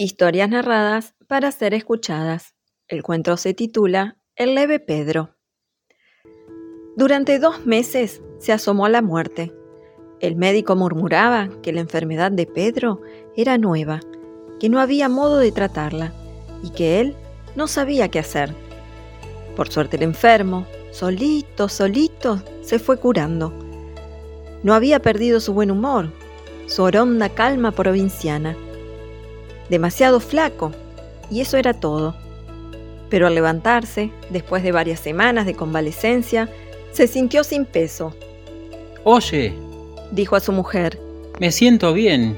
Historias narradas para ser escuchadas. El cuento se titula El leve Pedro. Durante dos meses se asomó a la muerte. El médico murmuraba que la enfermedad de Pedro era nueva, que no había modo de tratarla y que él no sabía qué hacer. Por suerte el enfermo, solito, solito, se fue curando. No había perdido su buen humor, su oronda calma provinciana demasiado flaco, y eso era todo. Pero al levantarse, después de varias semanas de convalecencia, se sintió sin peso. Oye, dijo a su mujer, me siento bien,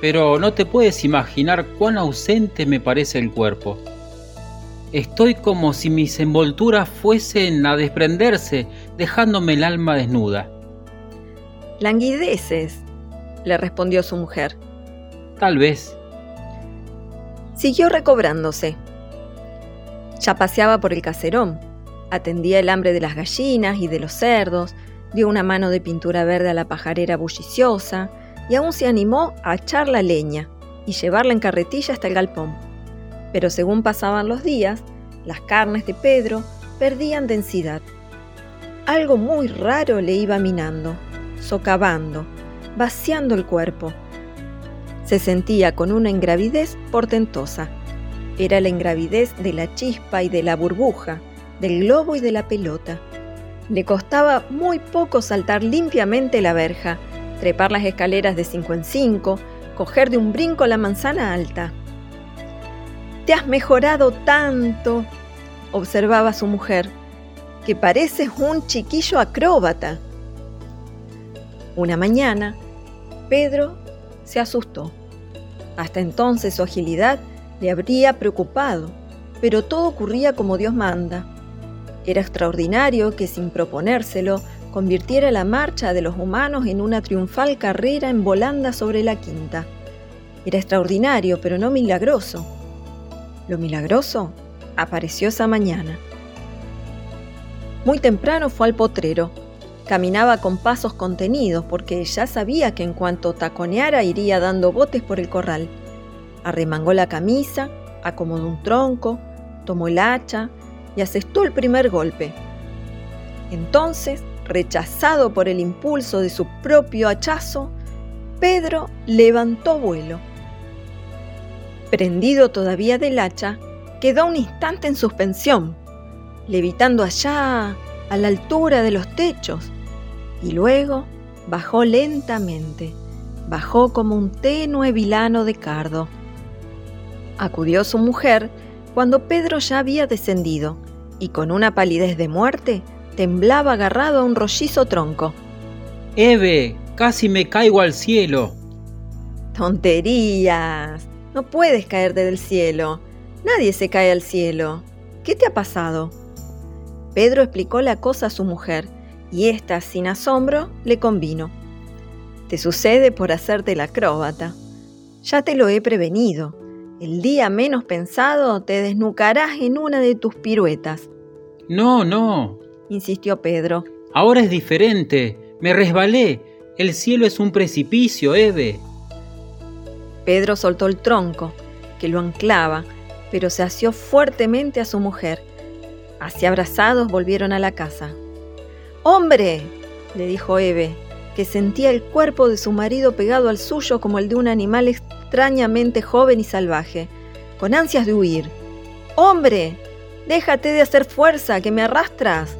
pero no te puedes imaginar cuán ausente me parece el cuerpo. Estoy como si mis envolturas fuesen a desprenderse, dejándome el alma desnuda. Languideces, le respondió su mujer. Tal vez, Siguió recobrándose. Ya paseaba por el caserón, atendía el hambre de las gallinas y de los cerdos, dio una mano de pintura verde a la pajarera bulliciosa y aún se animó a echar la leña y llevarla en carretilla hasta el galpón. Pero según pasaban los días, las carnes de Pedro perdían densidad. Algo muy raro le iba minando, socavando, vaciando el cuerpo se sentía con una ingravidez portentosa. Era la ingravidez de la chispa y de la burbuja, del globo y de la pelota. Le costaba muy poco saltar limpiamente la verja, trepar las escaleras de cinco en cinco, coger de un brinco la manzana alta. Te has mejorado tanto, observaba su mujer, que pareces un chiquillo acróbata. Una mañana, Pedro se asustó. Hasta entonces su agilidad le habría preocupado, pero todo ocurría como Dios manda. Era extraordinario que sin proponérselo convirtiera la marcha de los humanos en una triunfal carrera en volanda sobre la quinta. Era extraordinario, pero no milagroso. Lo milagroso apareció esa mañana. Muy temprano fue al potrero, Caminaba con pasos contenidos porque ya sabía que en cuanto taconeara iría dando botes por el corral. Arremangó la camisa, acomodó un tronco, tomó el hacha y asestó el primer golpe. Entonces, rechazado por el impulso de su propio hachazo, Pedro levantó vuelo. Prendido todavía del hacha, quedó un instante en suspensión, levitando allá a la altura de los techos y luego bajó lentamente, bajó como un tenue vilano de cardo. Acudió su mujer cuando Pedro ya había descendido y con una palidez de muerte temblaba agarrado a un rollizo tronco. Eve, casi me caigo al cielo. Tonterías. No puedes caerte del cielo. Nadie se cae al cielo. ¿Qué te ha pasado? Pedro explicó la cosa a su mujer, y ésta, sin asombro, le convino. Te sucede por hacerte la acróbata. Ya te lo he prevenido. El día menos pensado te desnucarás en una de tus piruetas. No, no, insistió Pedro. Ahora es diferente. Me resbalé. El cielo es un precipicio, Eve. Pedro soltó el tronco, que lo anclaba, pero se asió fuertemente a su mujer Así abrazados volvieron a la casa. ¡Hombre! le dijo Eve, que sentía el cuerpo de su marido pegado al suyo como el de un animal extrañamente joven y salvaje, con ansias de huir. ¡Hombre! Déjate de hacer fuerza, que me arrastras.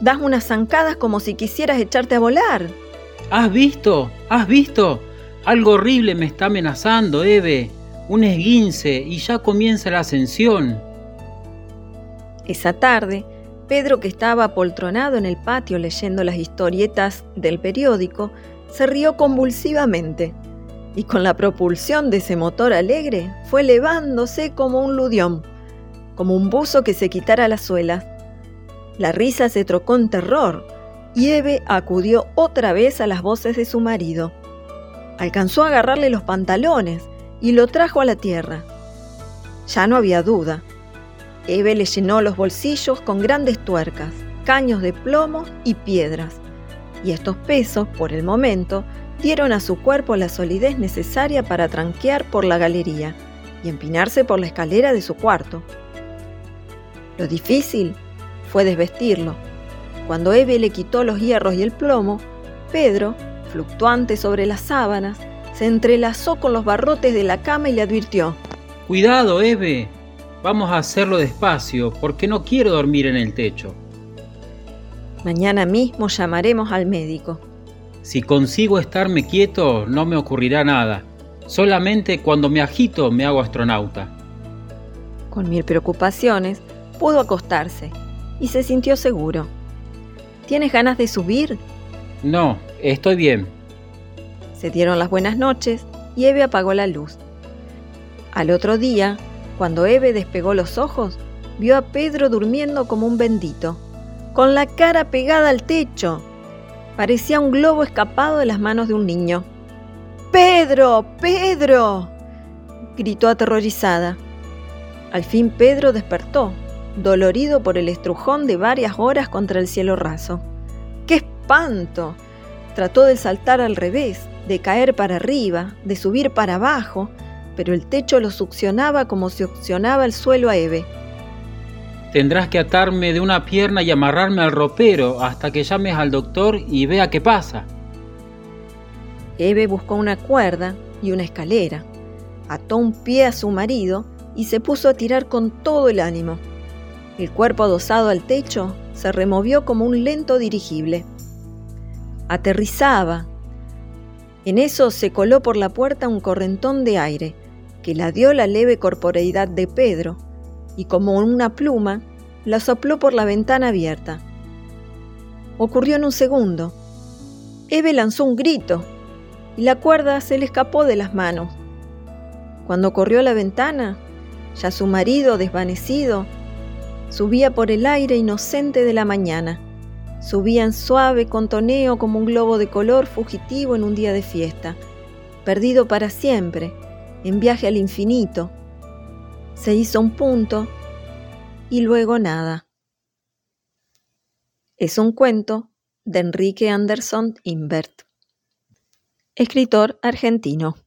Das unas zancadas como si quisieras echarte a volar. ¿Has visto? ¿Has visto? Algo horrible me está amenazando, Eve. Un esguince y ya comienza la ascensión. Esa tarde, Pedro, que estaba apoltronado en el patio leyendo las historietas del periódico, se rió convulsivamente y con la propulsión de ese motor alegre fue elevándose como un ludión, como un buzo que se quitara las suelas. La risa se trocó en terror y Eve acudió otra vez a las voces de su marido. Alcanzó a agarrarle los pantalones y lo trajo a la tierra. Ya no había duda. Eve le llenó los bolsillos con grandes tuercas, caños de plomo y piedras, y estos pesos, por el momento, dieron a su cuerpo la solidez necesaria para tranquear por la galería, y empinarse por la escalera de su cuarto. Lo difícil fue desvestirlo. Cuando Eve le quitó los hierros y el plomo, Pedro, fluctuante sobre las sábanas, se entrelazó con los barrotes de la cama y le advirtió. Cuidado, Eve. Vamos a hacerlo despacio, porque no quiero dormir en el techo. Mañana mismo llamaremos al médico. Si consigo estarme quieto, no me ocurrirá nada. Solamente cuando me agito me hago astronauta. Con mil preocupaciones, pudo acostarse y se sintió seguro. ¿Tienes ganas de subir? No, estoy bien. Se dieron las buenas noches y Eve apagó la luz. Al otro día, cuando Eve despegó los ojos, vio a Pedro durmiendo como un bendito, con la cara pegada al techo. Parecía un globo escapado de las manos de un niño. ¡Pedro! ¡Pedro! gritó aterrorizada. Al fin Pedro despertó, dolorido por el estrujón de varias horas contra el cielo raso. ¡Qué espanto! Trató de saltar al revés, de caer para arriba, de subir para abajo, pero el techo lo succionaba como succionaba el suelo a Eve. Tendrás que atarme de una pierna y amarrarme al ropero hasta que llames al doctor y vea qué pasa. Eve buscó una cuerda y una escalera, ató un pie a su marido y se puso a tirar con todo el ánimo. El cuerpo adosado al techo se removió como un lento dirigible. Aterrizaba. En eso se coló por la puerta un correntón de aire que la dio la leve corporeidad de Pedro y como una pluma la sopló por la ventana abierta. Ocurrió en un segundo. Eve lanzó un grito y la cuerda se le escapó de las manos. Cuando corrió a la ventana, ya su marido, desvanecido, subía por el aire inocente de la mañana. Subía en suave contoneo como un globo de color fugitivo en un día de fiesta, perdido para siempre, en viaje al infinito. Se hizo un punto y luego nada. Es un cuento de Enrique Anderson Invert, escritor argentino.